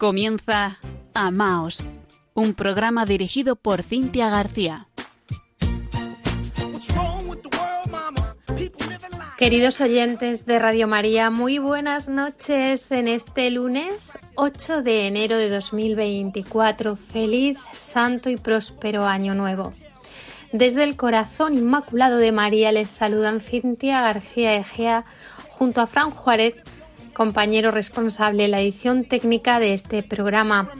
Comienza Amaos, un programa dirigido por Cintia García. Queridos oyentes de Radio María, muy buenas noches en este lunes 8 de enero de 2024. Feliz, santo y próspero año nuevo. Desde el corazón inmaculado de María les saludan Cintia García Egea junto a Fran Juárez compañero responsable de la edición técnica de este programa.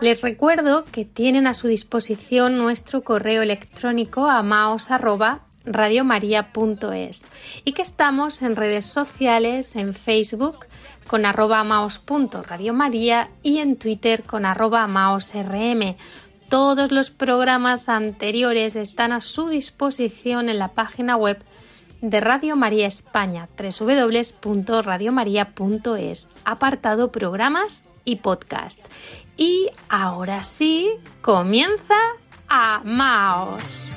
Les recuerdo que tienen a su disposición nuestro correo electrónico amaos@radiomaria.es y que estamos en redes sociales en Facebook con arroba amaos.radiomaria y en Twitter con arroba amaosrm todos los programas anteriores están a su disposición en la página web de Radio María España, www.radiomaria.es, apartado programas y podcast. Y ahora sí, comienza Amaos.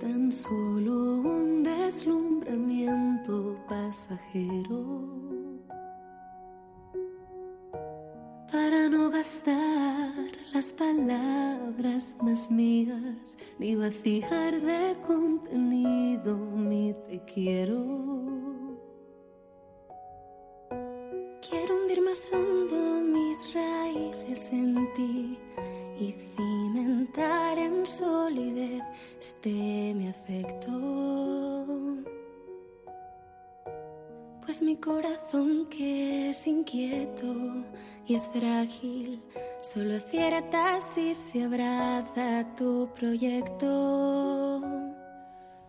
Tan solo un deslumbramiento pasajero. Para no gastar las palabras más mías, ni vaciar de contenido mi te. Quiero corazón que es inquieto y es frágil, solo acierta si se abraza tu proyecto.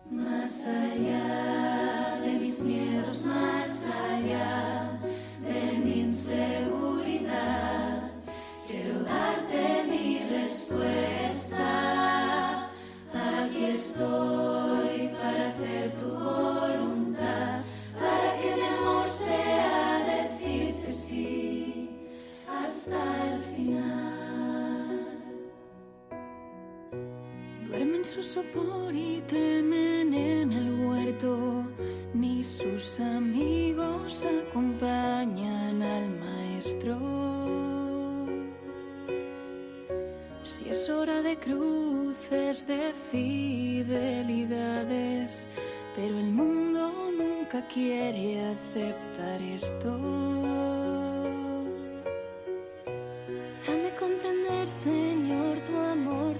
Más allá de mis miedos, más allá de mi inseguridad, quiero darte mi respuesta. Hasta el final. Duermen su sopor y temen en el huerto, ni sus amigos acompañan al maestro. Si es hora de cruces, de fidelidades, pero el mundo nunca quiere aceptar esto.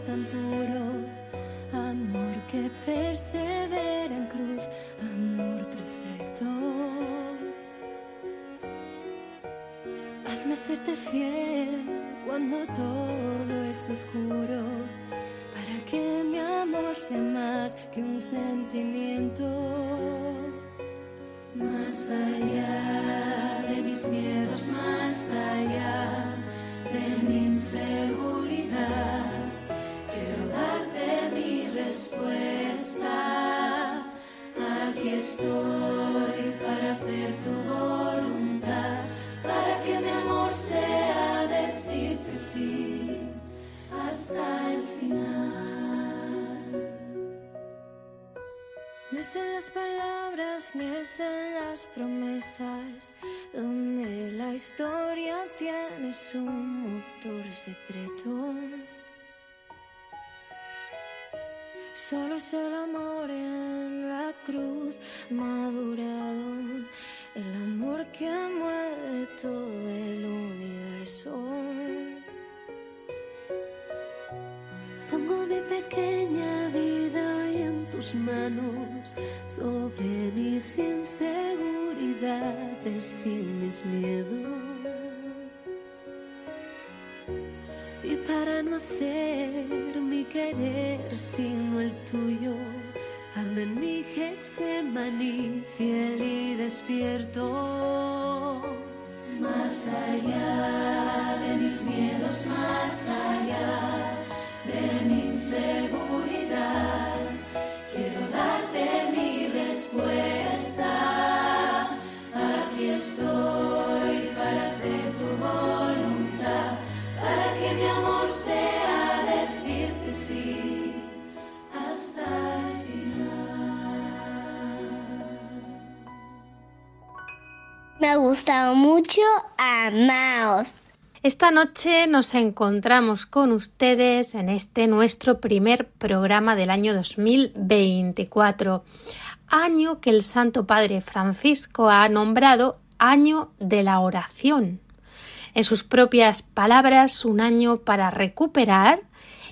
Tan puro, amor que persevera en cruz, amor perfecto. Hazme serte fiel cuando todo es oscuro, Solo es el amor en la cruz madurado, el amor que mueve todo el universo. Pongo mi pequeña vida hoy en tus manos, sobre mis inseguridades y mis miedos. Y para no hacer mi querer sino el tuyo, Hazme en mi Getsemaní fiel y despierto. Más allá de mis miedos, más allá de mi inseguridad, quiero darte mi respuesta. Ha gustado mucho Amaos. Esta noche nos encontramos con ustedes en este nuestro primer programa del año 2024, año que el Santo Padre Francisco ha nombrado año de la oración. En sus propias palabras, un año para recuperar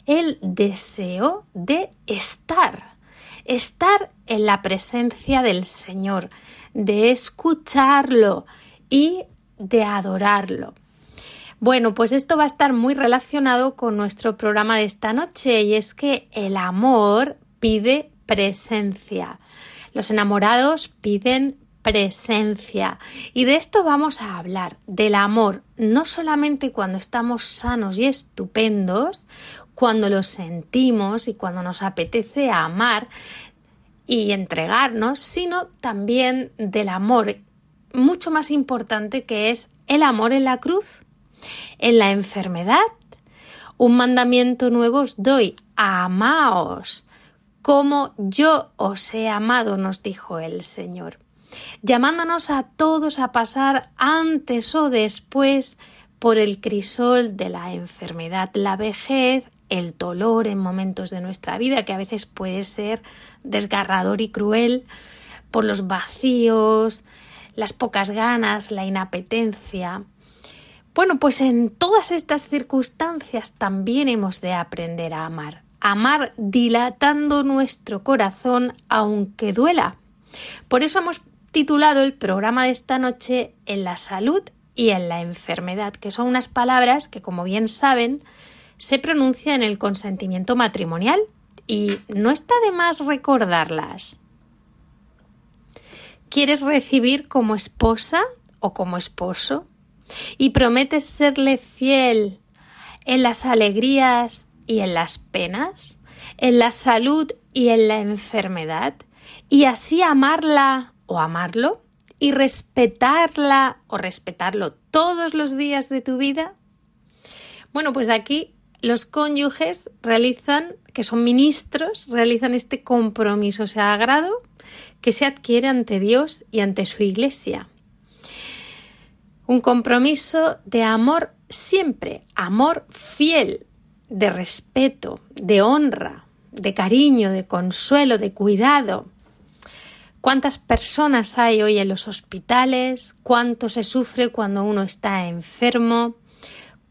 el deseo de estar, estar en la presencia del Señor, de escucharlo y de adorarlo. Bueno, pues esto va a estar muy relacionado con nuestro programa de esta noche y es que el amor pide presencia. Los enamorados piden presencia. Y de esto vamos a hablar, del amor, no solamente cuando estamos sanos y estupendos, cuando lo sentimos y cuando nos apetece amar y entregarnos, sino también del amor mucho más importante que es el amor en la cruz en la enfermedad. Un mandamiento nuevo os doy, amaos, como yo os he amado, nos dijo el Señor, llamándonos a todos a pasar antes o después por el crisol de la enfermedad, la vejez, el dolor en momentos de nuestra vida, que a veces puede ser desgarrador y cruel, por los vacíos, las pocas ganas, la inapetencia, bueno, pues en todas estas circunstancias también hemos de aprender a amar. Amar dilatando nuestro corazón aunque duela. Por eso hemos titulado el programa de esta noche En la salud y en la enfermedad, que son unas palabras que, como bien saben, se pronuncian en el consentimiento matrimonial y no está de más recordarlas. ¿Quieres recibir como esposa o como esposo y prometes serle fiel en las alegrías y en las penas, en la salud y en la enfermedad, y así amarla o amarlo y respetarla o respetarlo todos los días de tu vida? Bueno, pues aquí los cónyuges realizan, que son ministros, realizan este compromiso sagrado que se adquiere ante Dios y ante su Iglesia. Un compromiso de amor siempre, amor fiel, de respeto, de honra, de cariño, de consuelo, de cuidado. ¿Cuántas personas hay hoy en los hospitales? ¿Cuánto se sufre cuando uno está enfermo?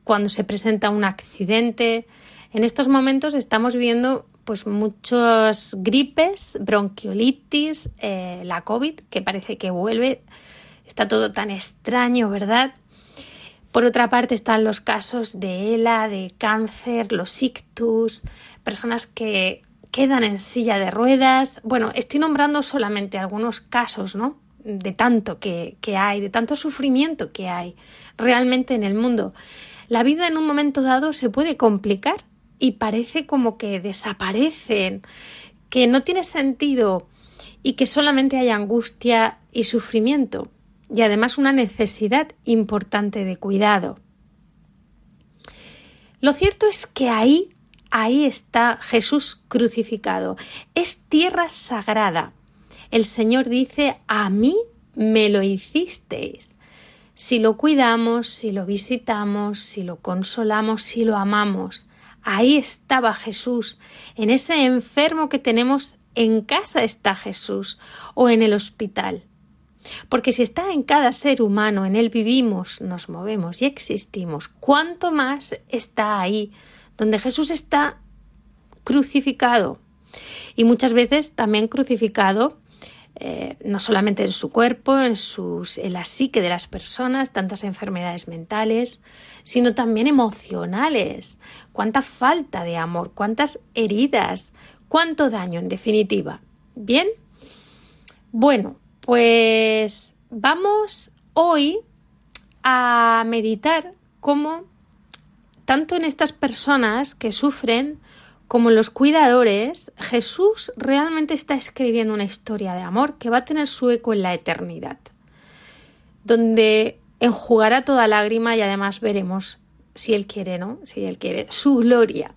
Cuando se presenta un accidente. En estos momentos estamos viendo pues muchos gripes, bronquiolitis, eh, la COVID, que parece que vuelve Está todo tan extraño, ¿verdad? Por otra parte están los casos de ELA, de cáncer, los ictus, personas que quedan en silla de ruedas. Bueno, estoy nombrando solamente algunos casos, ¿no? De tanto que, que hay, de tanto sufrimiento que hay realmente en el mundo. La vida en un momento dado se puede complicar y parece como que desaparecen, que no tiene sentido y que solamente hay angustia y sufrimiento y además una necesidad importante de cuidado. Lo cierto es que ahí, ahí está Jesús crucificado. Es tierra sagrada. El Señor dice, a mí me lo hicisteis. Si lo cuidamos, si lo visitamos, si lo consolamos, si lo amamos. Ahí estaba Jesús. En ese enfermo que tenemos en casa está Jesús o en el hospital. Porque si está en cada ser humano, en él vivimos, nos movemos y existimos, ¿cuánto más está ahí, donde Jesús está crucificado? Y muchas veces también crucificado eh, no solamente en su cuerpo, en, sus, en la psique de las personas, tantas enfermedades mentales, sino también emocionales. Cuánta falta de amor, cuántas heridas, cuánto daño en definitiva. Bien, bueno, pues vamos hoy a meditar cómo tanto en estas personas que sufren como los cuidadores, Jesús realmente está escribiendo una historia de amor que va a tener su eco en la eternidad, donde enjugará toda lágrima y además veremos, si Él quiere, ¿no? Si Él quiere, su gloria.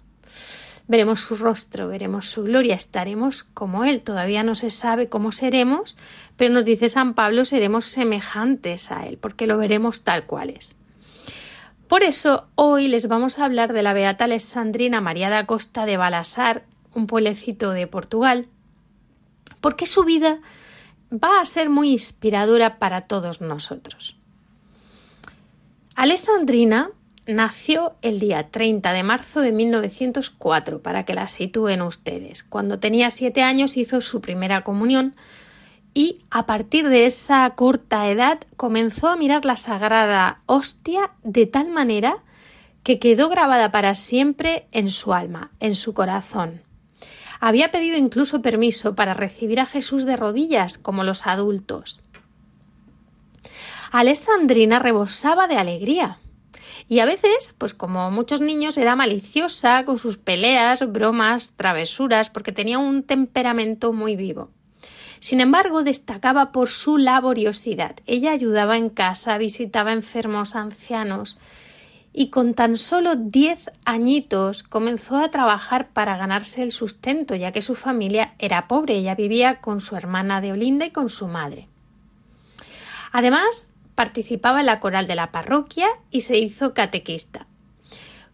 Veremos su rostro, veremos su gloria, estaremos como Él. Todavía no se sabe cómo seremos, pero nos dice San Pablo, seremos semejantes a Él, porque lo veremos tal cual es. Por eso hoy les vamos a hablar de la beata alessandrina María da Costa de Balasar, un pueblecito de Portugal, porque su vida va a ser muy inspiradora para todos nosotros. Alessandrina nació el día 30 de marzo de 1904, para que la sitúen ustedes. Cuando tenía siete años hizo su primera comunión y a partir de esa corta edad comenzó a mirar la sagrada hostia de tal manera que quedó grabada para siempre en su alma, en su corazón. Había pedido incluso permiso para recibir a Jesús de rodillas, como los adultos. Alessandrina rebosaba de alegría y a veces, pues como muchos niños, era maliciosa con sus peleas, bromas, travesuras, porque tenía un temperamento muy vivo. Sin embargo, destacaba por su laboriosidad. Ella ayudaba en casa, visitaba enfermos ancianos y con tan solo diez añitos comenzó a trabajar para ganarse el sustento, ya que su familia era pobre. Ella vivía con su hermana de Olinda y con su madre. Además, participaba en la coral de la parroquia y se hizo catequista.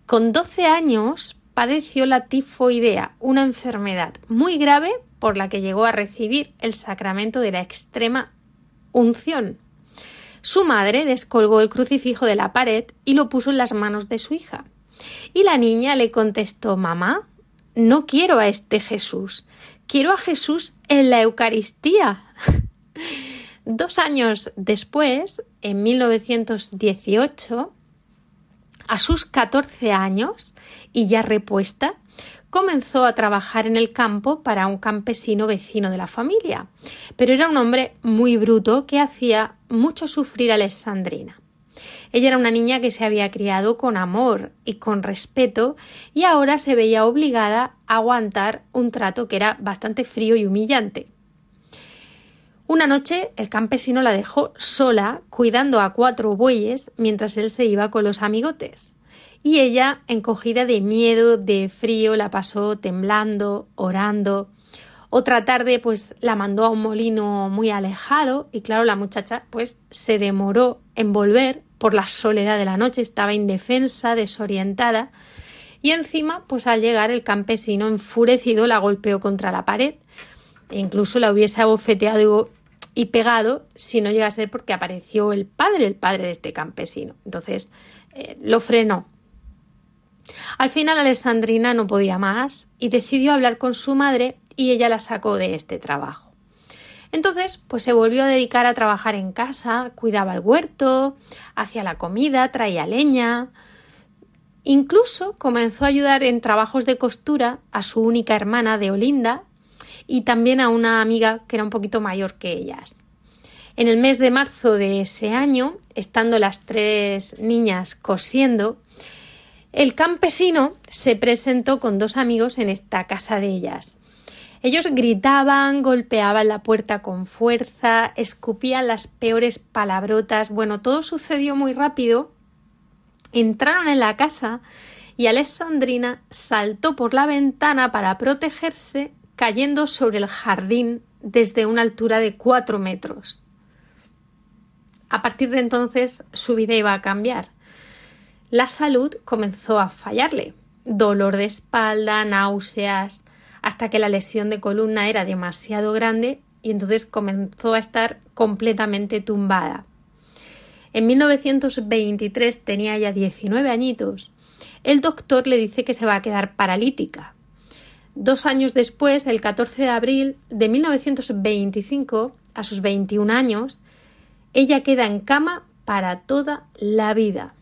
Con 12 años padeció la tifoidea, una enfermedad muy grave por la que llegó a recibir el sacramento de la extrema unción. Su madre descolgó el crucifijo de la pared y lo puso en las manos de su hija. Y la niña le contestó Mamá, no quiero a este Jesús, quiero a Jesús en la Eucaristía. Dos años después, en 1918, a sus 14 años y ya repuesta, comenzó a trabajar en el campo para un campesino vecino de la familia, pero era un hombre muy bruto que hacía mucho sufrir a Alessandrina. Ella era una niña que se había criado con amor y con respeto y ahora se veía obligada a aguantar un trato que era bastante frío y humillante. Una noche el campesino la dejó sola cuidando a cuatro bueyes mientras él se iba con los amigotes. Y ella, encogida de miedo, de frío, la pasó temblando, orando. Otra tarde, pues la mandó a un molino muy alejado y claro, la muchacha pues se demoró en volver por la soledad de la noche, estaba indefensa, desorientada y encima, pues al llegar el campesino enfurecido la golpeó contra la pared e incluso la hubiese abofeteado y pegado si no llega a ser porque apareció el padre, el padre de este campesino. Entonces eh, lo frenó. Al final Alessandrina no podía más y decidió hablar con su madre y ella la sacó de este trabajo. Entonces, pues se volvió a dedicar a trabajar en casa, cuidaba el huerto, hacía la comida, traía leña. Incluso comenzó a ayudar en trabajos de costura a su única hermana de Olinda, y también a una amiga que era un poquito mayor que ellas. En el mes de marzo de ese año, estando las tres niñas cosiendo, el campesino se presentó con dos amigos en esta casa de ellas. Ellos gritaban, golpeaban la puerta con fuerza, escupían las peores palabrotas. Bueno, todo sucedió muy rápido. Entraron en la casa y Alessandrina saltó por la ventana para protegerse cayendo sobre el jardín desde una altura de cuatro metros. A partir de entonces su vida iba a cambiar. La salud comenzó a fallarle. Dolor de espalda, náuseas, hasta que la lesión de columna era demasiado grande y entonces comenzó a estar completamente tumbada. En 1923 tenía ya 19 añitos. El doctor le dice que se va a quedar paralítica. Dos años después, el 14 de abril de 1925, a sus 21 años, ella queda en cama para toda la vida.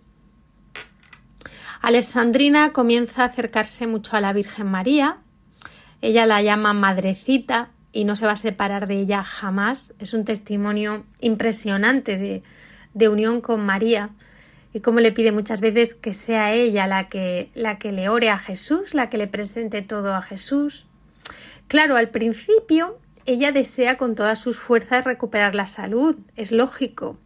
Alessandrina comienza a acercarse mucho a la Virgen María. Ella la llama Madrecita y no se va a separar de ella jamás. Es un testimonio impresionante de, de unión con María y cómo le pide muchas veces que sea ella la que, la que le ore a Jesús, la que le presente todo a Jesús. Claro, al principio ella desea con todas sus fuerzas recuperar la salud, es lógico,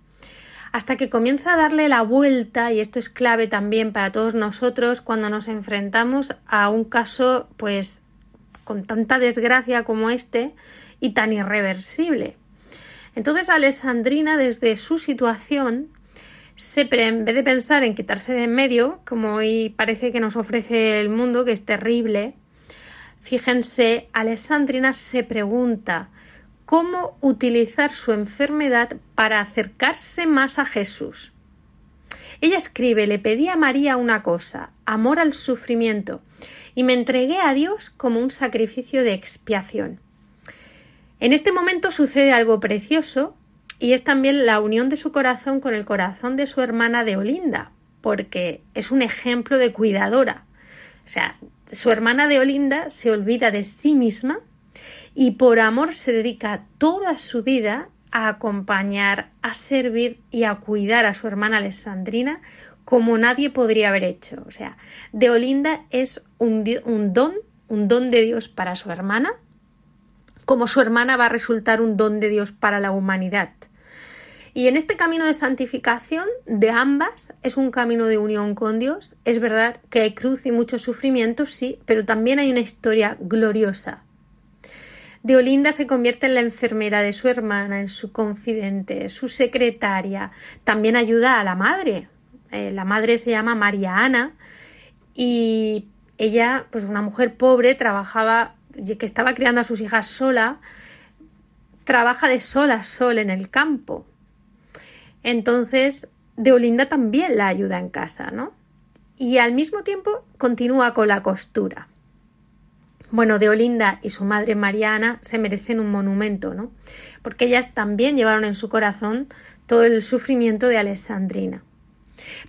hasta que comienza a darle la vuelta, y esto es clave también para todos nosotros cuando nos enfrentamos a un caso, pues, con tanta desgracia como este y tan irreversible. Entonces Alessandrina, desde su situación, se, en vez de pensar en quitarse de en medio, como hoy parece que nos ofrece el mundo, que es terrible, fíjense, Alessandrina se pregunta cómo utilizar su enfermedad para acercarse más a Jesús. Ella escribe, le pedí a María una cosa, amor al sufrimiento, y me entregué a Dios como un sacrificio de expiación. En este momento sucede algo precioso y es también la unión de su corazón con el corazón de su hermana de Olinda, porque es un ejemplo de cuidadora. O sea, su hermana de Olinda se olvida de sí misma y por amor se dedica toda su vida a acompañar, a servir y a cuidar a su hermana Alessandrina como nadie podría haber hecho. O sea, de Olinda es un, un don, un don de Dios para su hermana como su hermana va a resultar un don de Dios para la humanidad. Y en este camino de santificación de ambas es un camino de unión con Dios. Es verdad que hay cruz y mucho sufrimiento, sí, pero también hay una historia gloriosa. Deolinda se convierte en la enfermera de su hermana, en su confidente, su secretaria. También ayuda a la madre. Eh, la madre se llama María Ana y ella, pues una mujer pobre, trabajaba que estaba criando a sus hijas sola, trabaja de sol a sol en el campo. Entonces, Deolinda también la ayuda en casa, ¿no? Y al mismo tiempo continúa con la costura. Bueno, Deolinda y su madre Mariana se merecen un monumento, ¿no? Porque ellas también llevaron en su corazón todo el sufrimiento de Alessandrina.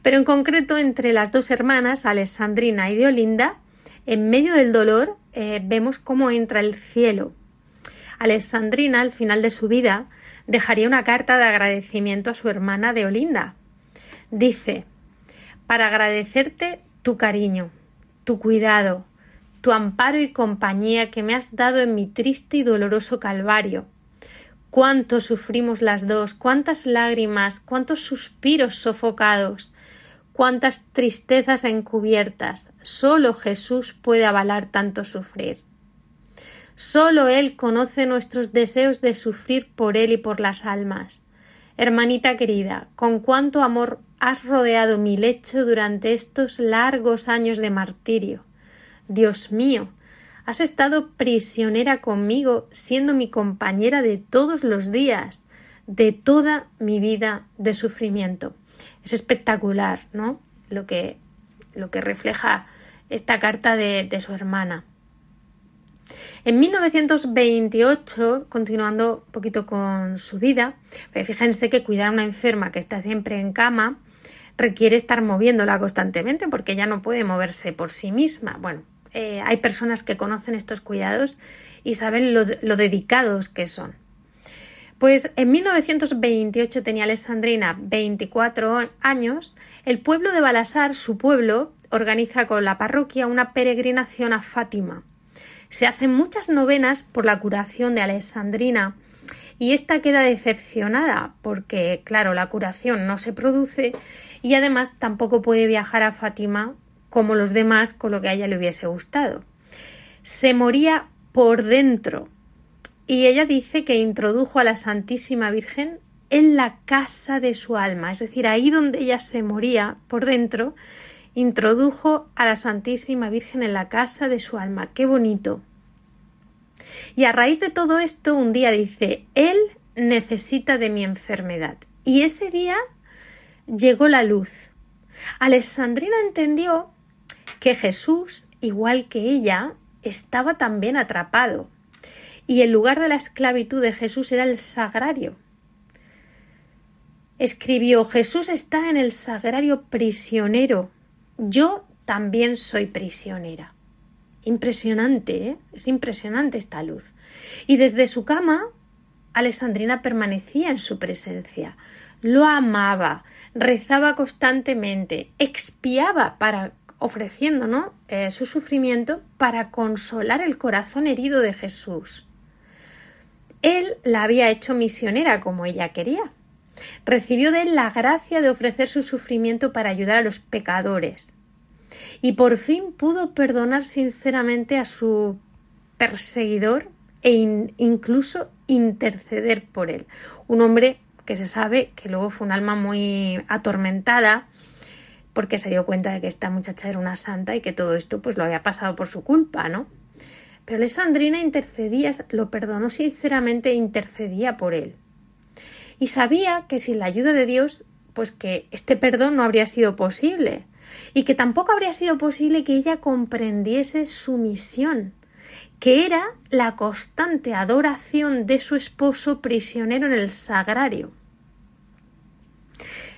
Pero en concreto, entre las dos hermanas, Alessandrina y Deolinda, en medio del dolor eh, vemos cómo entra el cielo. Alessandrina, al final de su vida, dejaría una carta de agradecimiento a su hermana de Olinda. Dice, para agradecerte tu cariño, tu cuidado, tu amparo y compañía que me has dado en mi triste y doloroso calvario. Cuánto sufrimos las dos, cuántas lágrimas, cuántos suspiros sofocados, cuántas tristezas encubiertas. Solo Jesús puede avalar tanto sufrir. Solo Él conoce nuestros deseos de sufrir por Él y por las almas. Hermanita querida, con cuánto amor has rodeado mi lecho durante estos largos años de martirio. Dios mío, has estado prisionera conmigo, siendo mi compañera de todos los días, de toda mi vida de sufrimiento. Es espectacular, ¿no? Lo que, lo que refleja esta carta de, su hermana. En 1928, continuando un poquito con su vida, pues fíjense que cuidar a una enferma que está siempre en cama requiere estar moviéndola constantemente porque ella no puede moverse por sí misma. Bueno, eh, hay personas que conocen estos cuidados y saben lo, dedicados que son. Pues en 1928 tenía Alessandrina 24 años. El pueblo de Balasar, su pueblo, organiza con la parroquia una peregrinación a Fátima. Se hacen muchas novenas por la curación de Alessandrina y esta queda decepcionada porque, claro, la curación no se produce y además tampoco puede viajar a Fátima como los demás con lo que a ella le hubiese gustado. Se moría por dentro y ella dice que introdujo a la Santísima Virgen en la casa de su alma, es decir, ahí donde ella se moría por dentro, introdujo a la Santísima Virgen en la casa de su alma. Qué bonito. Y a raíz de todo esto, un día dice, Él necesita de mi enfermedad. Y ese día llegó la luz. Alessandrina entendió que Jesús, igual que ella, estaba también atrapado. Y el lugar de la esclavitud de Jesús era el sagrario. Escribió Jesús está en el sagrario prisionero yo también soy prisionera. Impresionante, ¿eh? Es impresionante esta luz. Y desde su cama, Alessandrina permanecía en su presencia, lo amaba, rezaba constantemente, expiaba para ofreciendo ¿no? Eh, su sufrimiento para consolar el corazón herido de Jesús. Él la había hecho misionera como ella quería. Recibió de él la gracia de ofrecer su sufrimiento para ayudar a los pecadores. Y por fin pudo perdonar sinceramente a su perseguidor e incluso interceder por él. Un hombre que se sabe que luego fue un alma muy atormentada porque se dio cuenta de que esta muchacha era una santa y que todo esto pues lo había pasado por su culpa, ¿no? Pero Alessandrina intercedía, lo perdonó sinceramente e intercedía por él. Y sabía que sin la ayuda de Dios, pues que este perdón no habría sido posible y que tampoco habría sido posible que ella comprendiese su misión, que era la constante adoración de su esposo prisionero en el sagrario.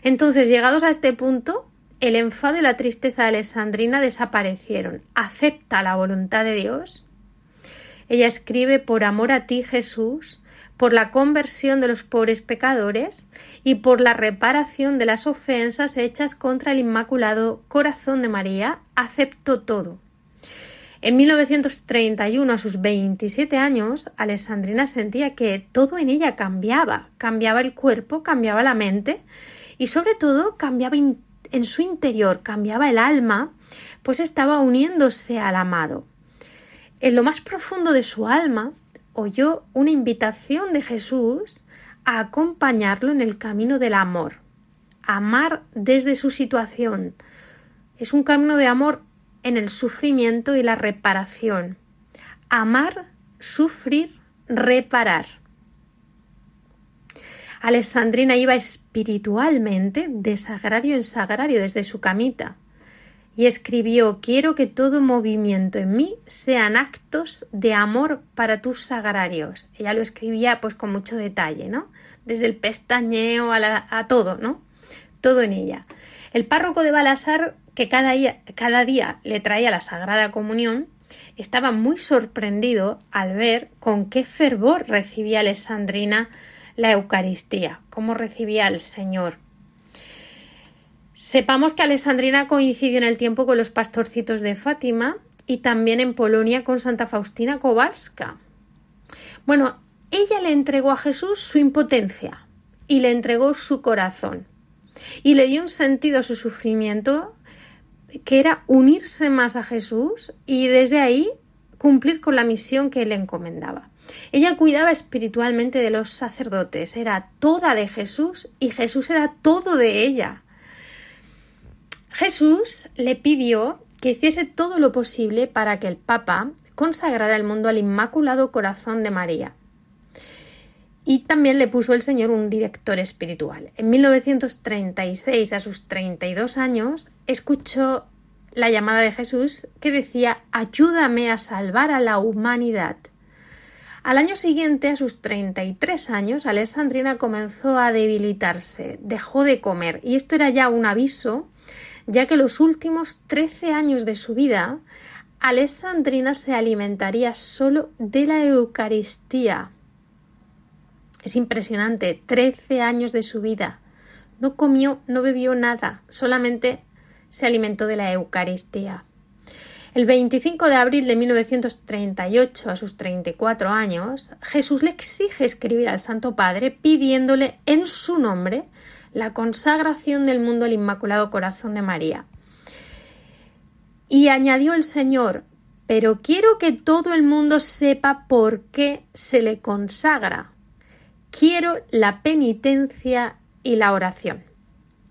Entonces, llegados a este punto, el enfado y la tristeza de Alessandrina desaparecieron. Acepta la voluntad de Dios ella escribe por amor a ti, Jesús, por la conversión de los pobres pecadores y por la reparación de las ofensas hechas contra el Inmaculado Corazón de María, acepto todo. En 1931, a sus 27 años, Alessandrina sentía que todo en ella cambiaba, cambiaba el cuerpo, cambiaba la mente y sobre todo cambiaba en su interior, cambiaba el alma, pues estaba uniéndose al amado. En lo más profundo de su alma oyó una invitación de Jesús a acompañarlo en el camino del amor. Amar desde su situación. Es un camino de amor en el sufrimiento y la reparación. Amar, sufrir, reparar. Alessandrina iba espiritualmente de sagrario en sagrario desde su camita y escribió Quiero que todo movimiento en mí sean actos de amor para tus sagrarios. Ella lo escribía pues con mucho detalle, ¿no? Desde el pestañeo a, a todo, ¿no? Todo en ella. El párroco de Balasar, que cada día, cada día le traía la Sagrada Comunión, estaba muy sorprendido al ver con qué fervor recibía Alessandrina la Eucaristía, cómo recibía al Señor. Sepamos que Alessandrina coincidió en el tiempo con los pastorcitos de Fátima y también en Polonia con Santa Faustina Kowalska. Bueno, ella le entregó a Jesús su impotencia y le entregó su corazón y le dio un sentido a su sufrimiento que era unirse más a Jesús y desde ahí cumplir con la misión que él encomendaba. Ella cuidaba espiritualmente de los sacerdotes, era toda de Jesús y Jesús era todo de ella. Jesús le pidió que hiciese todo lo posible para que el Papa consagrara el mundo al Inmaculado Corazón de María. Y también le puso el Señor un director espiritual. En 1936, a sus 32 años, escuchó la llamada de Jesús que decía Ayúdame a salvar a la humanidad. Al año siguiente, a sus 33 años, Alessandrina comenzó a debilitarse, dejó de comer y esto era ya un aviso ya que los últimos 13 años de su vida, Alessandrina se alimentaría solo de la Eucaristía. Es impresionante, 13 años de su vida. No comió, no bebió nada, solamente se alimentó de la Eucaristía. El 25 de abril de 1938, a sus 34 años, Jesús le exige escribir al Santo Padre pidiéndole en su nombre la consagración del mundo al Inmaculado Corazón de María. Y añadió el Señor, pero quiero que todo el mundo sepa por qué se le consagra. Quiero la penitencia y la oración.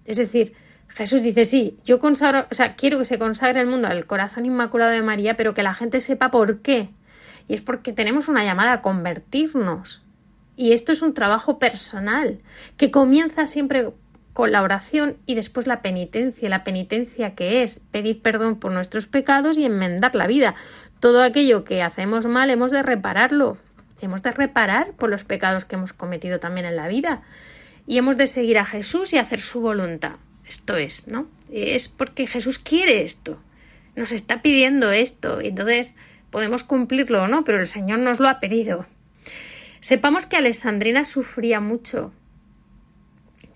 Es decir, Jesús dice, sí, yo consagro, o sea, quiero que se consagre el mundo al corazón inmaculado de María, pero que la gente sepa por qué. Y es porque tenemos una llamada a convertirnos. Y esto es un trabajo personal que comienza siempre con la oración y después la penitencia. La penitencia que es pedir perdón por nuestros pecados y enmendar la vida. Todo aquello que hacemos mal hemos de repararlo. Hemos de reparar por los pecados que hemos cometido también en la vida. Y hemos de seguir a Jesús y hacer su voluntad. Esto es, ¿no? Es porque Jesús quiere esto. Nos está pidiendo esto. Y entonces podemos cumplirlo o no, pero el Señor nos lo ha pedido. Sepamos que Alessandrina sufría mucho.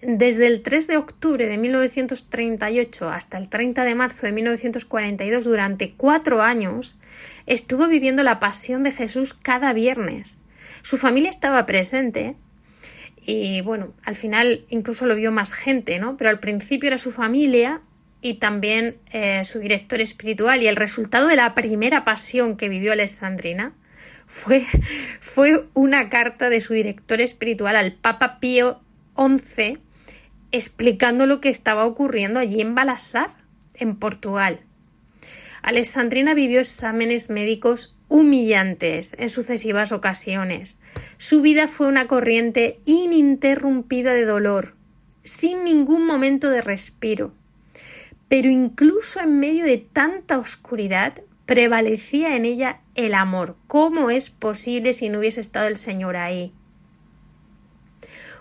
Desde el 3 de octubre de 1938 hasta el 30 de marzo de 1942, durante cuatro años, estuvo viviendo la pasión de Jesús cada viernes. Su familia estaba presente y bueno, al final incluso lo vio más gente, ¿no? Pero al principio era su familia y también eh, su director espiritual y el resultado de la primera pasión que vivió Alessandrina fue, fue una carta de su director espiritual al Papa Pío XI explicando lo que estaba ocurriendo allí en Balasar, en Portugal. Alessandrina vivió exámenes médicos humillantes en sucesivas ocasiones. Su vida fue una corriente ininterrumpida de dolor, sin ningún momento de respiro. Pero incluso en medio de tanta oscuridad prevalecía en ella el amor. ¿Cómo es posible si no hubiese estado el Señor ahí?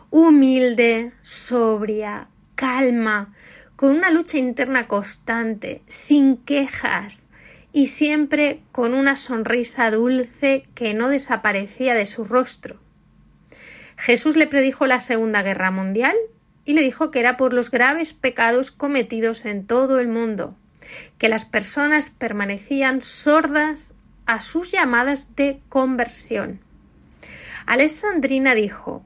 Humilde, sobria, calma, con una lucha interna constante, sin quejas, y siempre con una sonrisa dulce que no desaparecía de su rostro. Jesús le predijo la Segunda Guerra Mundial y le dijo que era por los graves pecados cometidos en todo el mundo, que las personas permanecían sordas a sus llamadas de conversión. Alessandrina dijo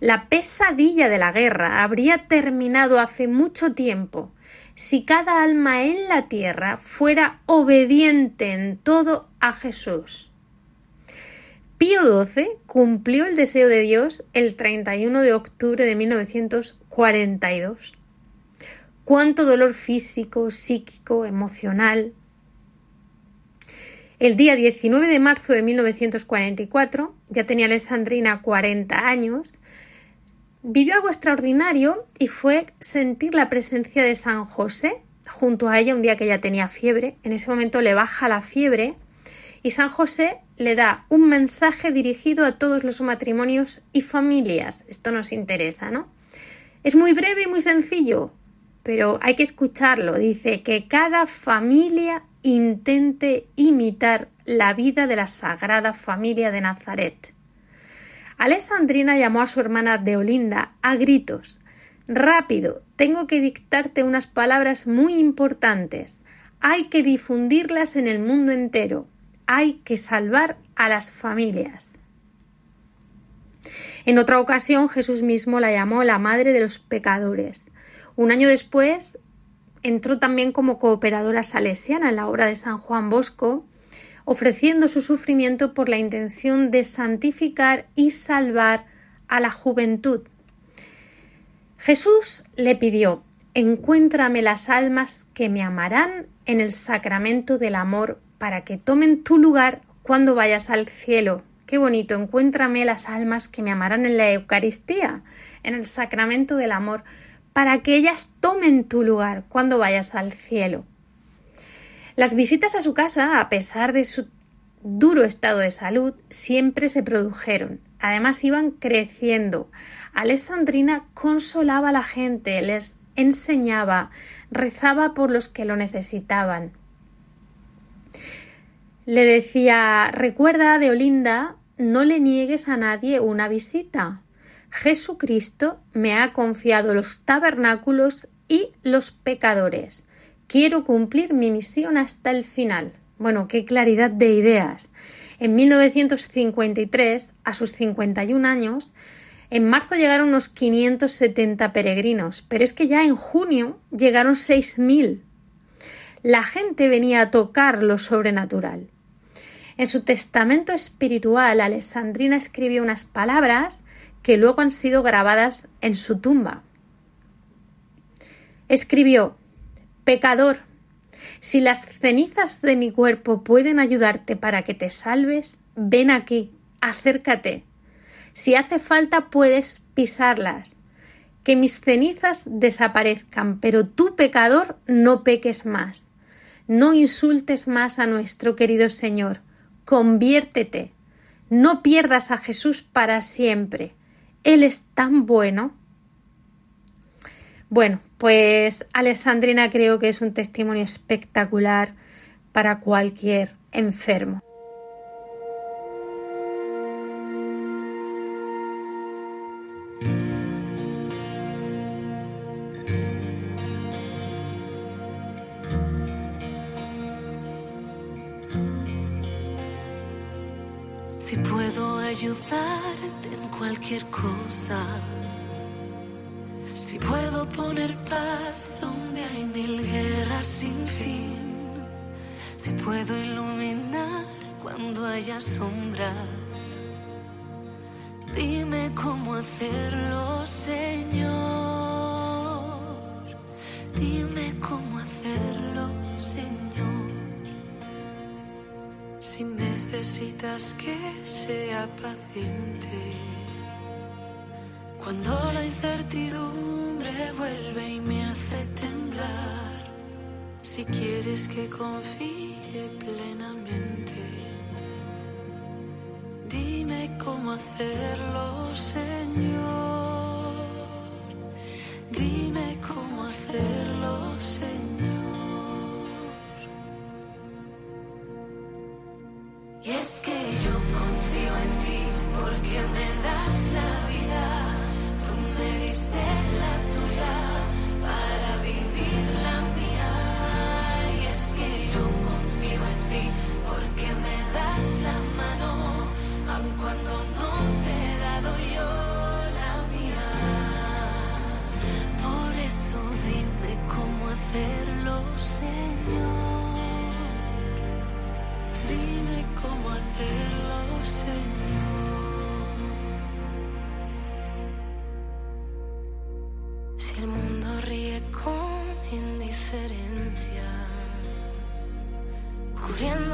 La pesadilla de la guerra habría terminado hace mucho tiempo si cada alma en la tierra fuera obediente en todo a Jesús. Pío XII cumplió el deseo de Dios el 31 de octubre de 1942. Cuánto dolor físico, psíquico, emocional. El día 19 de marzo de 1944, ya tenía Alessandrina 40 años, Vivió algo extraordinario y fue sentir la presencia de San José junto a ella un día que ella tenía fiebre. En ese momento le baja la fiebre y San José le da un mensaje dirigido a todos los matrimonios y familias. Esto nos interesa, ¿no? Es muy breve y muy sencillo, pero hay que escucharlo. Dice que cada familia intente imitar la vida de la Sagrada Familia de Nazaret. Alessandrina llamó a su hermana Deolinda a gritos. Rápido, tengo que dictarte unas palabras muy importantes. Hay que difundirlas en el mundo entero. Hay que salvar a las familias. En otra ocasión Jesús mismo la llamó la madre de los pecadores. Un año después entró también como cooperadora salesiana en la obra de San Juan Bosco ofreciendo su sufrimiento por la intención de santificar y salvar a la juventud. Jesús le pidió Encuéntrame las almas que me amarán en el sacramento del amor para que tomen tu lugar cuando vayas al cielo. Qué bonito, encuéntrame las almas que me amarán en la Eucaristía, en el sacramento del amor, para que ellas tomen tu lugar cuando vayas al cielo. Las visitas a su casa, a pesar de su duro estado de salud, siempre se produjeron. Además iban creciendo. Alessandrina consolaba a la gente, les enseñaba, rezaba por los que lo necesitaban. Le decía Recuerda, de Olinda, no le niegues a nadie una visita. Jesucristo me ha confiado los tabernáculos y los pecadores. Quiero cumplir mi misión hasta el final. Bueno, qué claridad de ideas. En 1953, a sus 51 años, en marzo llegaron unos 570 peregrinos, pero es que ya en junio llegaron 6.000. La gente venía a tocar lo sobrenatural. En su testamento espiritual, Alessandrina escribió unas palabras que luego han sido grabadas en su tumba. Escribió Pecador, si las cenizas de mi cuerpo pueden ayudarte para que te salves, ven aquí, acércate. Si hace falta puedes pisarlas. Que mis cenizas desaparezcan, pero tú, pecador, no peques más. No insultes más a nuestro querido Señor. Conviértete. No pierdas a Jesús para siempre. Él es tan bueno bueno, pues Alessandrina creo que es un testimonio espectacular para cualquier enfermo. Si puedo ayudarte en cualquier cosa si puedo poner paz donde hay mil guerras sin fin, si puedo iluminar cuando haya sombras. Dime cómo hacerlo, Señor. Dime cómo hacerlo, Señor. Si necesitas que sea paciente, cuando la incertidumbre vuelve y me hace temblar, si quieres que confíe plenamente, dime cómo hacerlo, Señor. Dime cómo hacerlo, Señor. Y es que yo confío en ti porque me das la vida.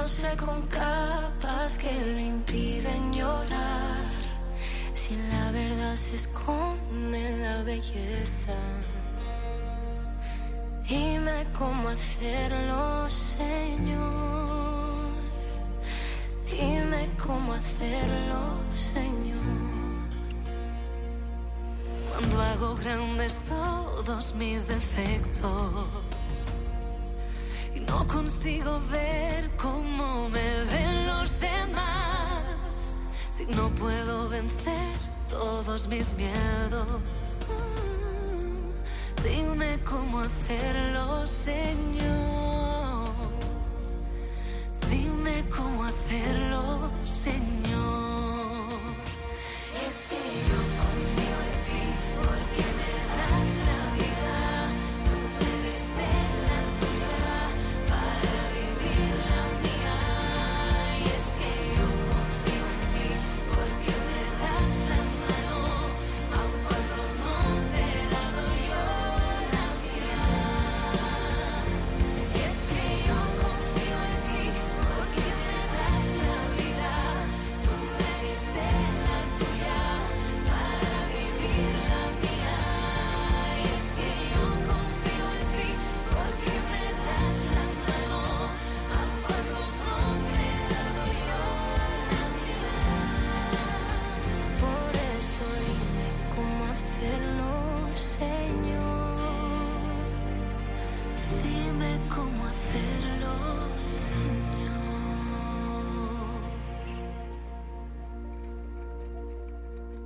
Cubriéndose con capas que le impiden llorar, si la verdad se esconde la belleza. Dime cómo hacerlo, Señor. Dime cómo hacerlo, Señor. Cuando hago grandes todos mis defectos no consigo ver cómo me ven los demás, si no puedo vencer todos mis miedos. Dime cómo hacerlo, Señor. Dime cómo hacerlo, Señor.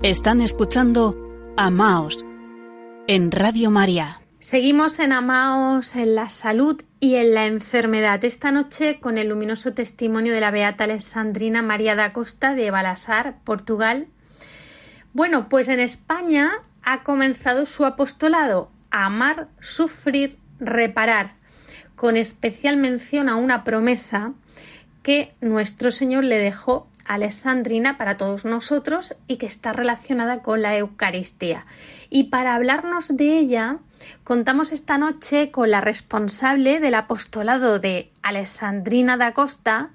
Están escuchando Amaos en Radio María. Seguimos en Amaos, en la salud y en la enfermedad. Esta noche con el luminoso testimonio de la beata Alessandrina María da Costa de Balasar, Portugal. Bueno, pues en España ha comenzado su apostolado, amar, sufrir, reparar, con especial mención a una promesa que nuestro Señor le dejó a Alessandrina para todos nosotros y que está relacionada con la Eucaristía. Y para hablarnos de ella, contamos esta noche con la responsable del apostolado de Alessandrina da Costa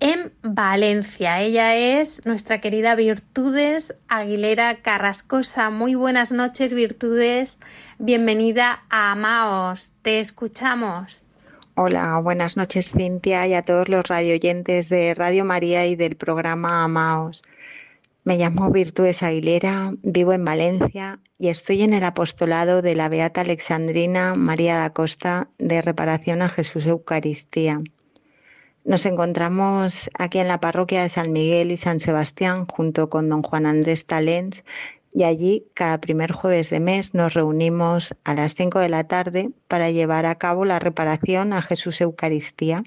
en Valencia. Ella es nuestra querida Virtudes Aguilera Carrascosa. Muy buenas noches, Virtudes. Bienvenida a Amaos. Te escuchamos. Hola, buenas noches Cintia y a todos los radioyentes de Radio María y del programa Amaos. Me llamo Virtudes Aguilera, vivo en Valencia y estoy en el apostolado de la Beata Alexandrina María da Costa de Reparación a Jesús Eucaristía. Nos encontramos aquí en la parroquia de San Miguel y San Sebastián junto con don Juan Andrés Talens y allí cada primer jueves de mes nos reunimos a las 5 de la tarde para llevar a cabo la reparación a Jesús Eucaristía,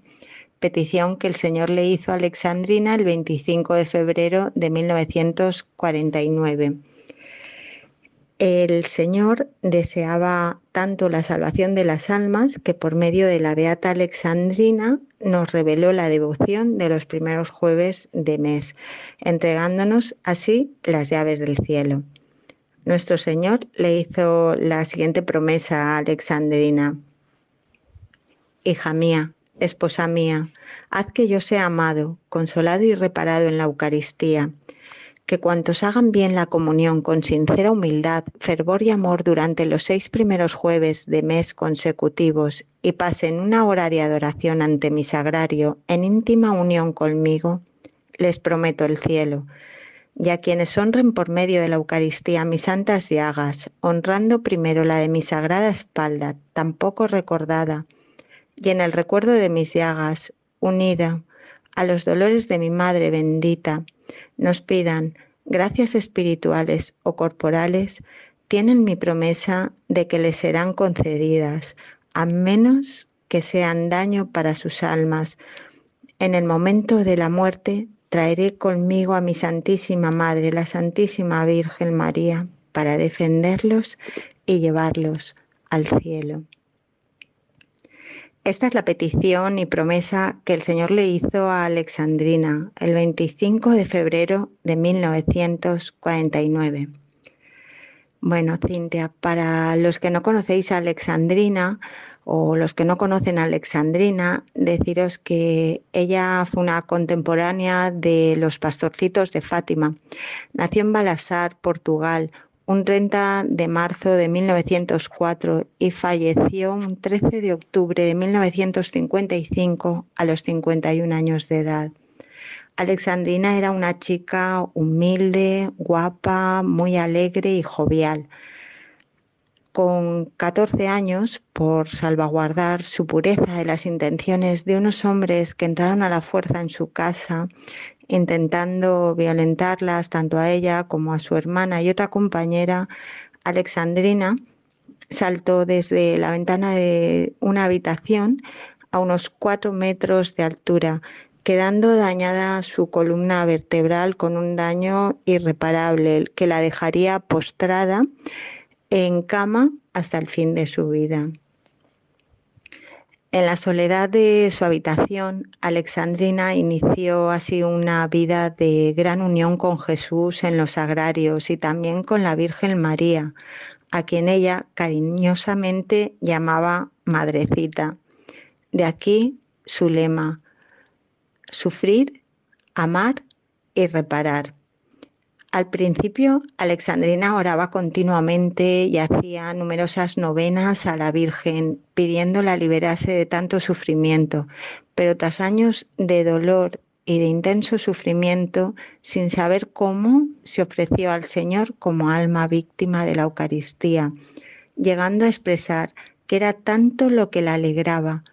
petición que el Señor le hizo a Alexandrina el 25 de febrero de 1949. El Señor deseaba tanto la salvación de las almas que por medio de la Beata Alexandrina nos reveló la devoción de los primeros jueves de mes, entregándonos así las llaves del cielo. Nuestro Señor le hizo la siguiente promesa a Alexandrina. Hija mía, esposa mía, haz que yo sea amado, consolado y reparado en la Eucaristía que cuantos hagan bien la comunión con sincera humildad, fervor y amor durante los seis primeros jueves de mes consecutivos y pasen una hora de adoración ante mi sagrario en íntima unión conmigo, les prometo el cielo. Y a quienes honren por medio de la Eucaristía mis santas llagas, honrando primero la de mi sagrada espalda, tan poco recordada, y en el recuerdo de mis llagas, unida a los dolores de mi Madre bendita, nos pidan gracias espirituales o corporales, tienen mi promesa de que les serán concedidas, a menos que sean daño para sus almas. En el momento de la muerte traeré conmigo a mi Santísima Madre, la Santísima Virgen María, para defenderlos y llevarlos al cielo. Esta es la petición y promesa que el Señor le hizo a Alexandrina el 25 de febrero de 1949. Bueno, Cintia, para los que no conocéis a Alexandrina o los que no conocen a Alexandrina, deciros que ella fue una contemporánea de los pastorcitos de Fátima. Nació en Balasar, Portugal, un 30 de marzo de 1904 y falleció un 13 de octubre de 1955 a los 51 años de edad. Alexandrina era una chica humilde, guapa, muy alegre y jovial. Con 14 años, por salvaguardar su pureza de las intenciones de unos hombres que entraron a la fuerza en su casa intentando violentarlas tanto a ella como a su hermana y otra compañera, Alexandrina, saltó desde la ventana de una habitación a unos cuatro metros de altura, quedando dañada su columna vertebral con un daño irreparable que la dejaría postrada en cama hasta el fin de su vida. En la soledad de su habitación, Alexandrina inició así una vida de gran unión con Jesús en los agrarios y también con la Virgen María, a quien ella cariñosamente llamaba Madrecita. De aquí su lema, sufrir, amar y reparar. Al principio, Alexandrina oraba continuamente y hacía numerosas novenas a la Virgen, pidiéndola liberarse de tanto sufrimiento, pero tras años de dolor y de intenso sufrimiento, sin saber cómo, se ofreció al Señor como alma víctima de la Eucaristía, llegando a expresar que era tanto lo que la alegraba,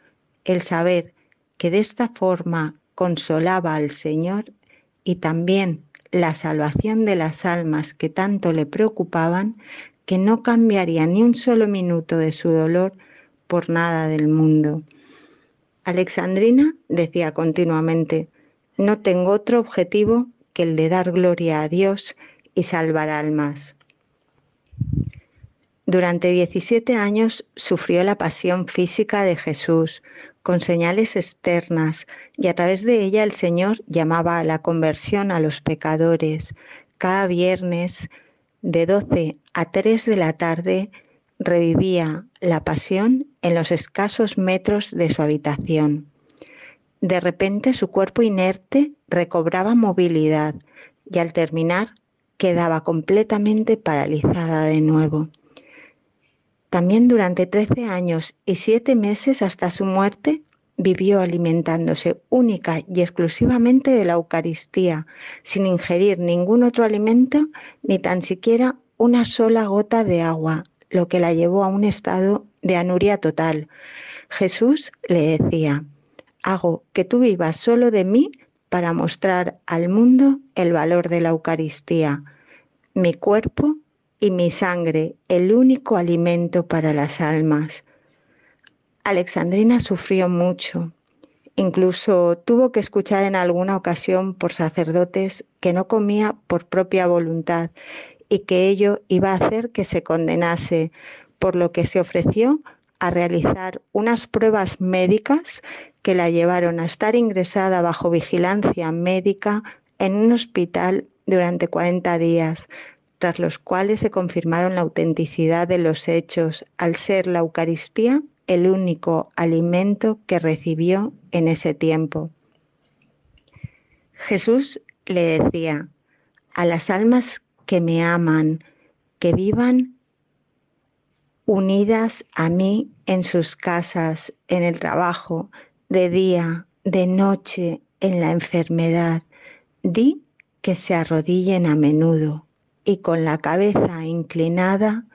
el saber que de esta forma consolaba al Señor y también la salvación de las almas que tanto le preocupaban, que no cambiaría ni un solo minuto de su dolor por nada del mundo. Alexandrina decía continuamente, no tengo otro objetivo que el de dar gloria a Dios y salvar almas. Durante 17 años sufrió la pasión física de Jesús, con señales externas, y a través de ella el Señor llamaba a la conversión a los pecadores. Cada viernes, de 12 a 3 de la tarde, revivía la pasión en los escasos metros de su habitación. De repente su cuerpo inerte recobraba movilidad y al terminar quedaba completamente paralizada de nuevo. También durante 13 años y 7 meses hasta su muerte vivió alimentándose única y exclusivamente de la Eucaristía, sin ingerir ningún otro alimento ni tan siquiera una sola gota de agua, lo que la llevó a un estado de anuria total. Jesús le decía, hago que tú vivas solo de mí para mostrar al mundo el valor de la Eucaristía. Mi cuerpo y mi sangre el único alimento para las almas. Alexandrina sufrió mucho Incluso tuvo que escuchar en alguna ocasión por sacerdotes que no comía por propia voluntad y que ello iba a hacer que se condenase, por lo que se ofreció a realizar unas pruebas médicas que la llevaron a estar ingresada bajo vigilancia médica en un hospital durante 40 días, tras los cuales se confirmaron la autenticidad de los hechos, al ser la Eucaristía el único alimento que recibió en ese tiempo. Jesús le decía, a las almas que me aman, que vivan unidas a mí en sus casas, en el trabajo, de día, de noche, en la enfermedad. Di que se arrodillen a menudo y con la cabeza inclinada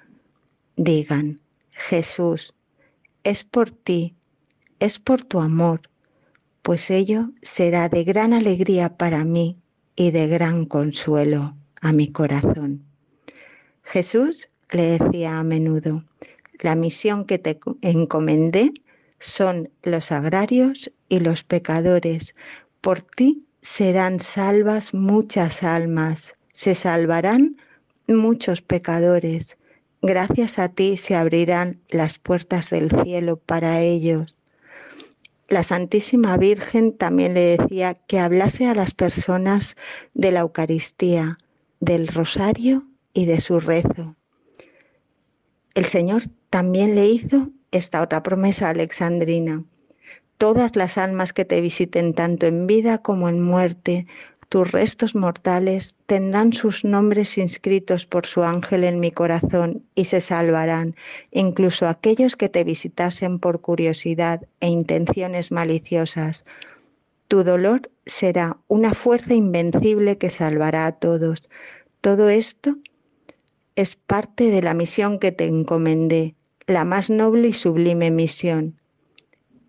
digan, Jesús, es por ti, es por tu amor, pues ello será de gran alegría para mí y de gran consuelo a mi corazón. Jesús le decía a menudo, la misión que te encomendé son los agrarios y los pecadores. Por ti serán salvas muchas almas, se salvarán muchos pecadores. Gracias a ti se abrirán las puertas del cielo para ellos. La Santísima Virgen también le decía que hablase a las personas de la Eucaristía, del rosario y de su rezo. El Señor también le hizo esta otra promesa alexandrina. Todas las almas que te visiten tanto en vida como en muerte, tus restos mortales tendrán sus nombres inscritos por su ángel en mi corazón y se salvarán, incluso aquellos que te visitasen por curiosidad e intenciones maliciosas. Tu dolor será una fuerza invencible que salvará a todos. Todo esto es parte de la misión que te encomendé, la más noble y sublime misión,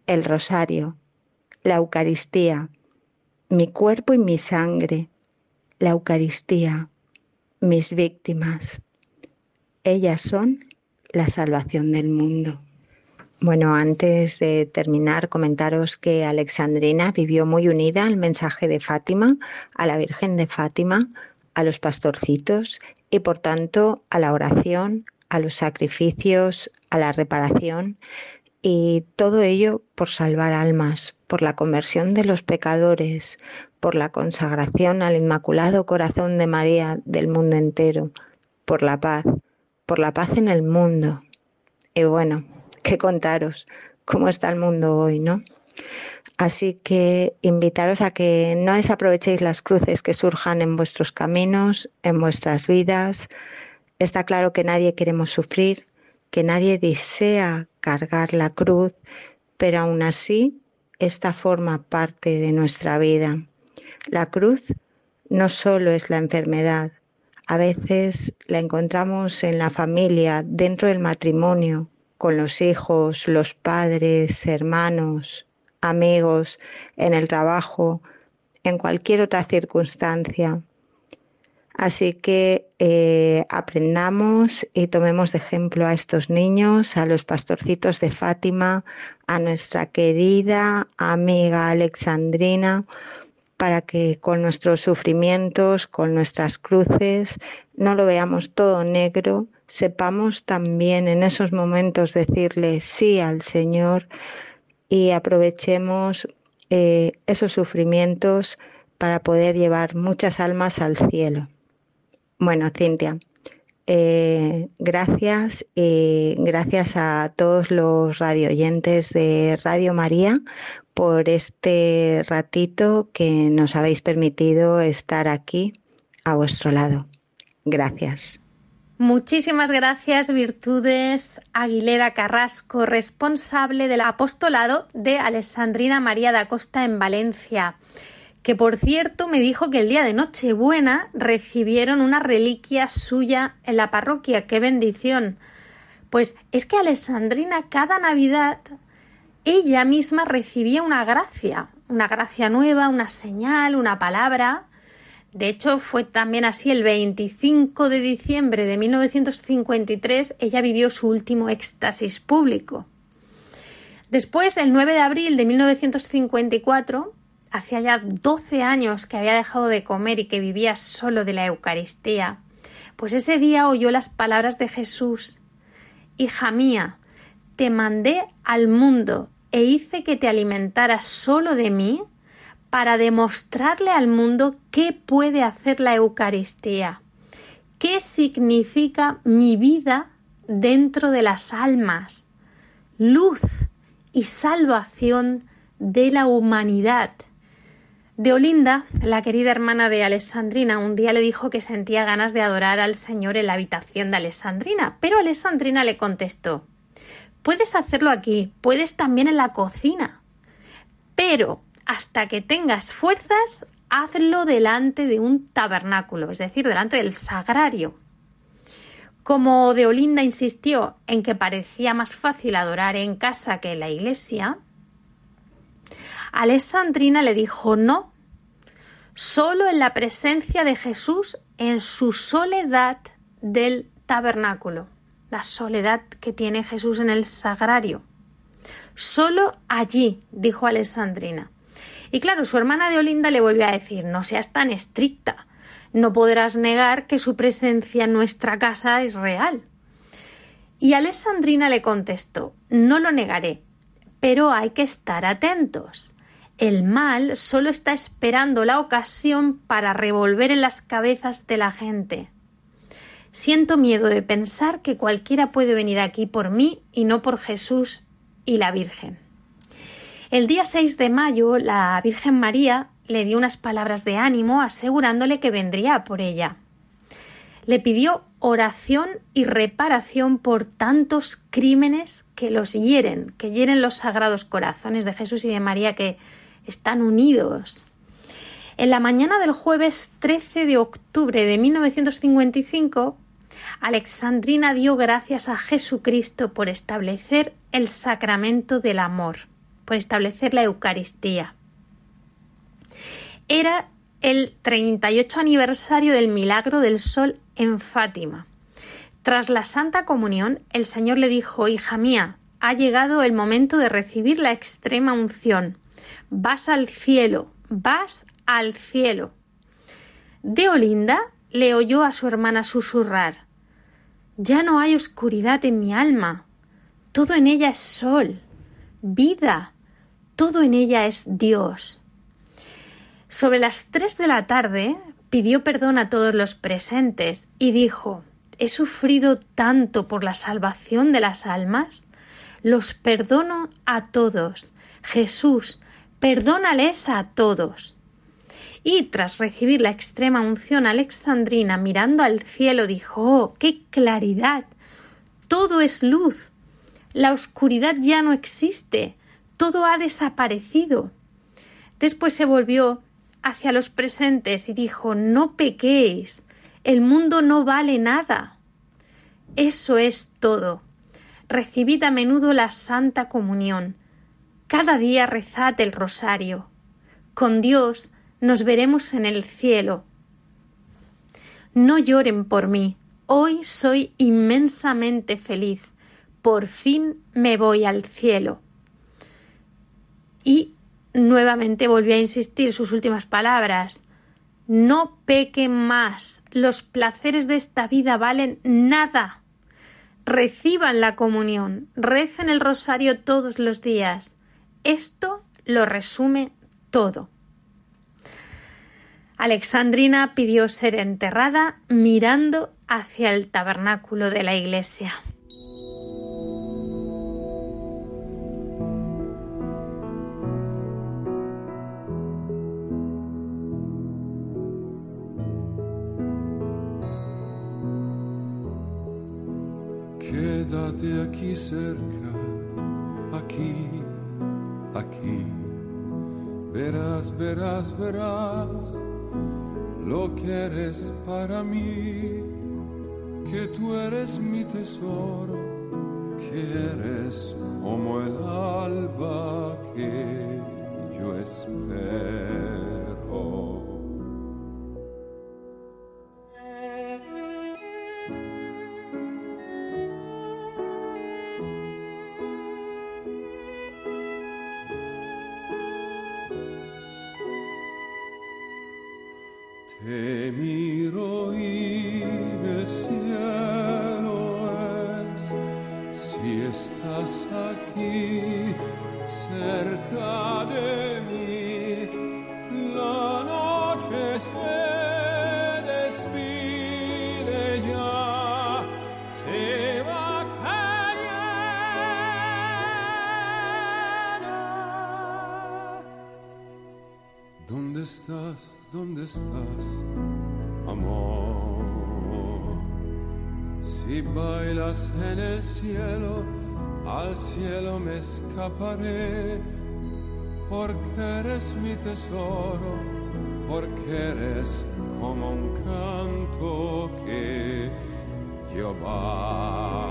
el rosario, la Eucaristía, mi cuerpo y mi sangre, la Eucaristía, mis víctimas. Ellas son la salvación del mundo. Bueno, antes de terminar, comentaros que Alexandrina vivió muy unida al mensaje de Fátima, a la Virgen de Fátima, a los pastorcitos y por tanto a la oración, a los sacrificios, a la reparación y todo ello por salvar almas, por la conversión de los pecadores, por la consagración al Inmaculado Corazón de María del mundo entero, por la paz, por la paz en el mundo. Y bueno, qué contaros cómo está el mundo hoy, ¿no? Así que invitaros a que no desaprovechéis las cruces que surjan en vuestros caminos, en vuestras vidas. Está claro que nadie queremos sufrir, que nadie desea cargar la cruz, pero aún así esta forma parte de nuestra vida. La cruz no solo es la enfermedad, a veces la encontramos en la familia, dentro del matrimonio, con los hijos, los padres, hermanos, amigos, en el trabajo, en cualquier otra circunstancia. Así que eh, aprendamos y tomemos de ejemplo a estos niños, a los pastorcitos de Fátima, a nuestra querida amiga Alexandrina, para que con nuestros sufrimientos, con nuestras cruces, no lo veamos todo negro, sepamos también en esos momentos decirle sí al Señor y aprovechemos eh, esos sufrimientos para poder llevar muchas almas al cielo. Bueno, Cintia, eh, gracias y gracias a todos los radioyentes de Radio María por este ratito que nos habéis permitido estar aquí a vuestro lado. Gracias. Muchísimas gracias, Virtudes Aguilera Carrasco, responsable del apostolado de Alessandrina María da Costa en Valencia que por cierto me dijo que el día de Nochebuena recibieron una reliquia suya en la parroquia. ¡Qué bendición! Pues es que Alessandrina cada Navidad ella misma recibía una gracia, una gracia nueva, una señal, una palabra. De hecho, fue también así el 25 de diciembre de 1953, ella vivió su último éxtasis público. Después, el 9 de abril de 1954, hacía ya 12 años que había dejado de comer y que vivía solo de la Eucaristía, pues ese día oyó las palabras de Jesús. Hija mía, te mandé al mundo e hice que te alimentaras solo de mí para demostrarle al mundo qué puede hacer la Eucaristía, qué significa mi vida dentro de las almas, luz y salvación de la humanidad. De Olinda, la querida hermana de Alessandrina, un día le dijo que sentía ganas de adorar al Señor en la habitación de Alessandrina, pero Alessandrina le contestó Puedes hacerlo aquí, puedes también en la cocina, pero hasta que tengas fuerzas, hazlo delante de un tabernáculo, es decir, delante del sagrario. Como de Olinda insistió en que parecía más fácil adorar en casa que en la iglesia, Alessandrina le dijo no, solo en la presencia de Jesús en su soledad del tabernáculo, la soledad que tiene Jesús en el sagrario. Solo allí, dijo Alessandrina. Y claro, su hermana de Olinda le volvió a decir no seas tan estricta, no podrás negar que su presencia en nuestra casa es real. Y Alessandrina le contestó no lo negaré, pero hay que estar atentos. El mal solo está esperando la ocasión para revolver en las cabezas de la gente. Siento miedo de pensar que cualquiera puede venir aquí por mí y no por Jesús y la Virgen. El día 6 de mayo la Virgen María le dio unas palabras de ánimo asegurándole que vendría por ella. Le pidió oración y reparación por tantos crímenes que los hieren, que hieren los sagrados corazones de Jesús y de María que están unidos. En la mañana del jueves 13 de octubre de 1955, Alexandrina dio gracias a Jesucristo por establecer el sacramento del amor, por establecer la Eucaristía. Era el 38 aniversario del milagro del sol en Fátima. Tras la Santa Comunión, el Señor le dijo Hija mía, ha llegado el momento de recibir la extrema unción vas al cielo, vas al cielo. De Olinda le oyó a su hermana susurrar Ya no hay oscuridad en mi alma, todo en ella es sol, vida, todo en ella es Dios. Sobre las tres de la tarde pidió perdón a todos los presentes y dijo He sufrido tanto por la salvación de las almas, los perdono a todos. Jesús, perdónales a todos. Y tras recibir la extrema unción alexandrina, mirando al cielo, dijo Oh, qué claridad. Todo es luz. La oscuridad ya no existe. Todo ha desaparecido. Después se volvió hacia los presentes y dijo No pequéis. El mundo no vale nada. Eso es todo. Recibid a menudo la Santa Comunión cada día rezad el rosario. Con Dios nos veremos en el cielo. No lloren por mí. Hoy soy inmensamente feliz. Por fin me voy al cielo. Y nuevamente volvió a insistir sus últimas palabras. No pequen más. Los placeres de esta vida valen nada. Reciban la comunión. Recen el rosario todos los días. Esto lo resume todo. Alexandrina pidió ser enterrada mirando hacia el tabernáculo de la iglesia. Quédate aquí cerca, aquí Verás, verás, verás lo que eres para mí, que tú eres mi tesoro, que eres como el alba que yo espero. Amor? Si bailas en el cielo, al cielo me escaparé, porque eres mi tesoro, porque eres como un canto que yo bailaré.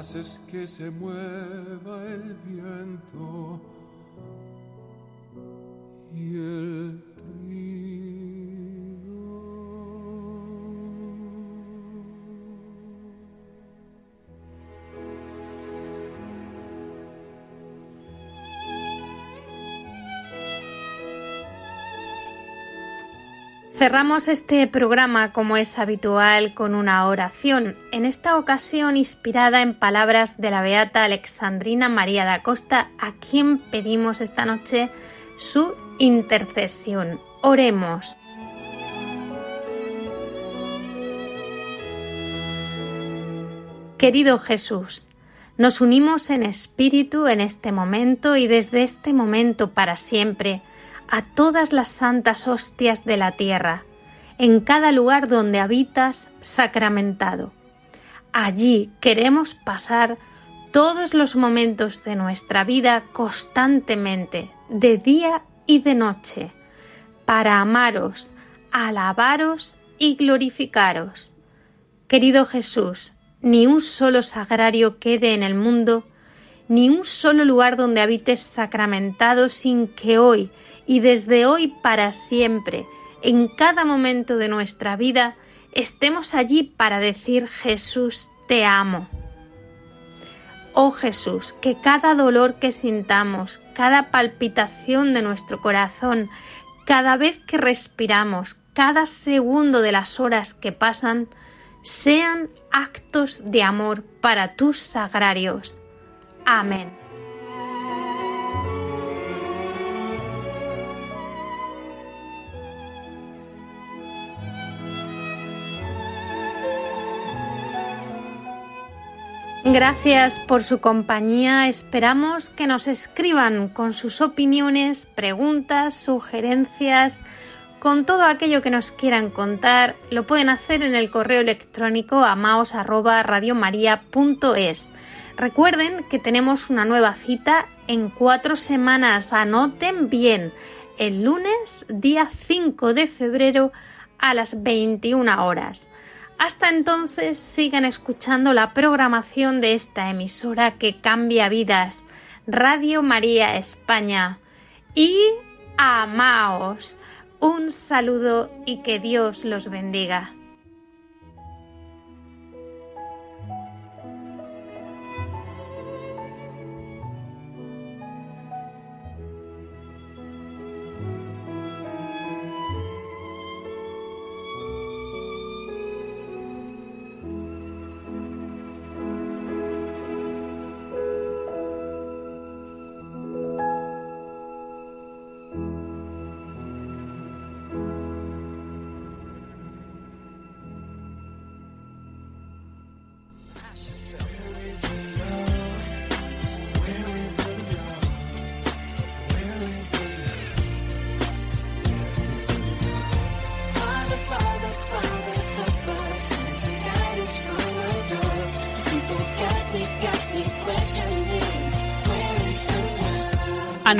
Haces que se mueva Cerramos este programa como es habitual con una oración, en esta ocasión inspirada en palabras de la beata Alexandrina María da Costa, a quien pedimos esta noche su intercesión. Oremos. Querido Jesús, nos unimos en espíritu en este momento y desde este momento para siempre a todas las santas hostias de la tierra, en cada lugar donde habitas sacramentado. Allí queremos pasar todos los momentos de nuestra vida constantemente, de día y de noche, para amaros, alabaros y glorificaros. Querido Jesús, ni un solo sagrario quede en el mundo, ni un solo lugar donde habites sacramentado sin que hoy y desde hoy para siempre, en cada momento de nuestra vida, estemos allí para decir Jesús, te amo. Oh Jesús, que cada dolor que sintamos, cada palpitación de nuestro corazón, cada vez que respiramos, cada segundo de las horas que pasan, sean actos de amor para tus sagrarios. Amén. Gracias por su compañía. Esperamos que nos escriban con sus opiniones, preguntas, sugerencias, con todo aquello que nos quieran contar. Lo pueden hacer en el correo electrónico amaos@radiomaria.es. Recuerden que tenemos una nueva cita en cuatro semanas. Anoten bien. El lunes, día 5 de febrero, a las 21 horas. Hasta entonces sigan escuchando la programación de esta emisora que cambia vidas, Radio María España. y amaos. Un saludo y que Dios los bendiga.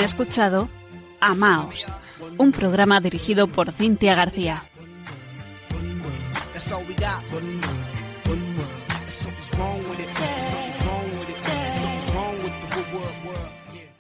Han escuchado Amaos, un programa dirigido por Cintia García.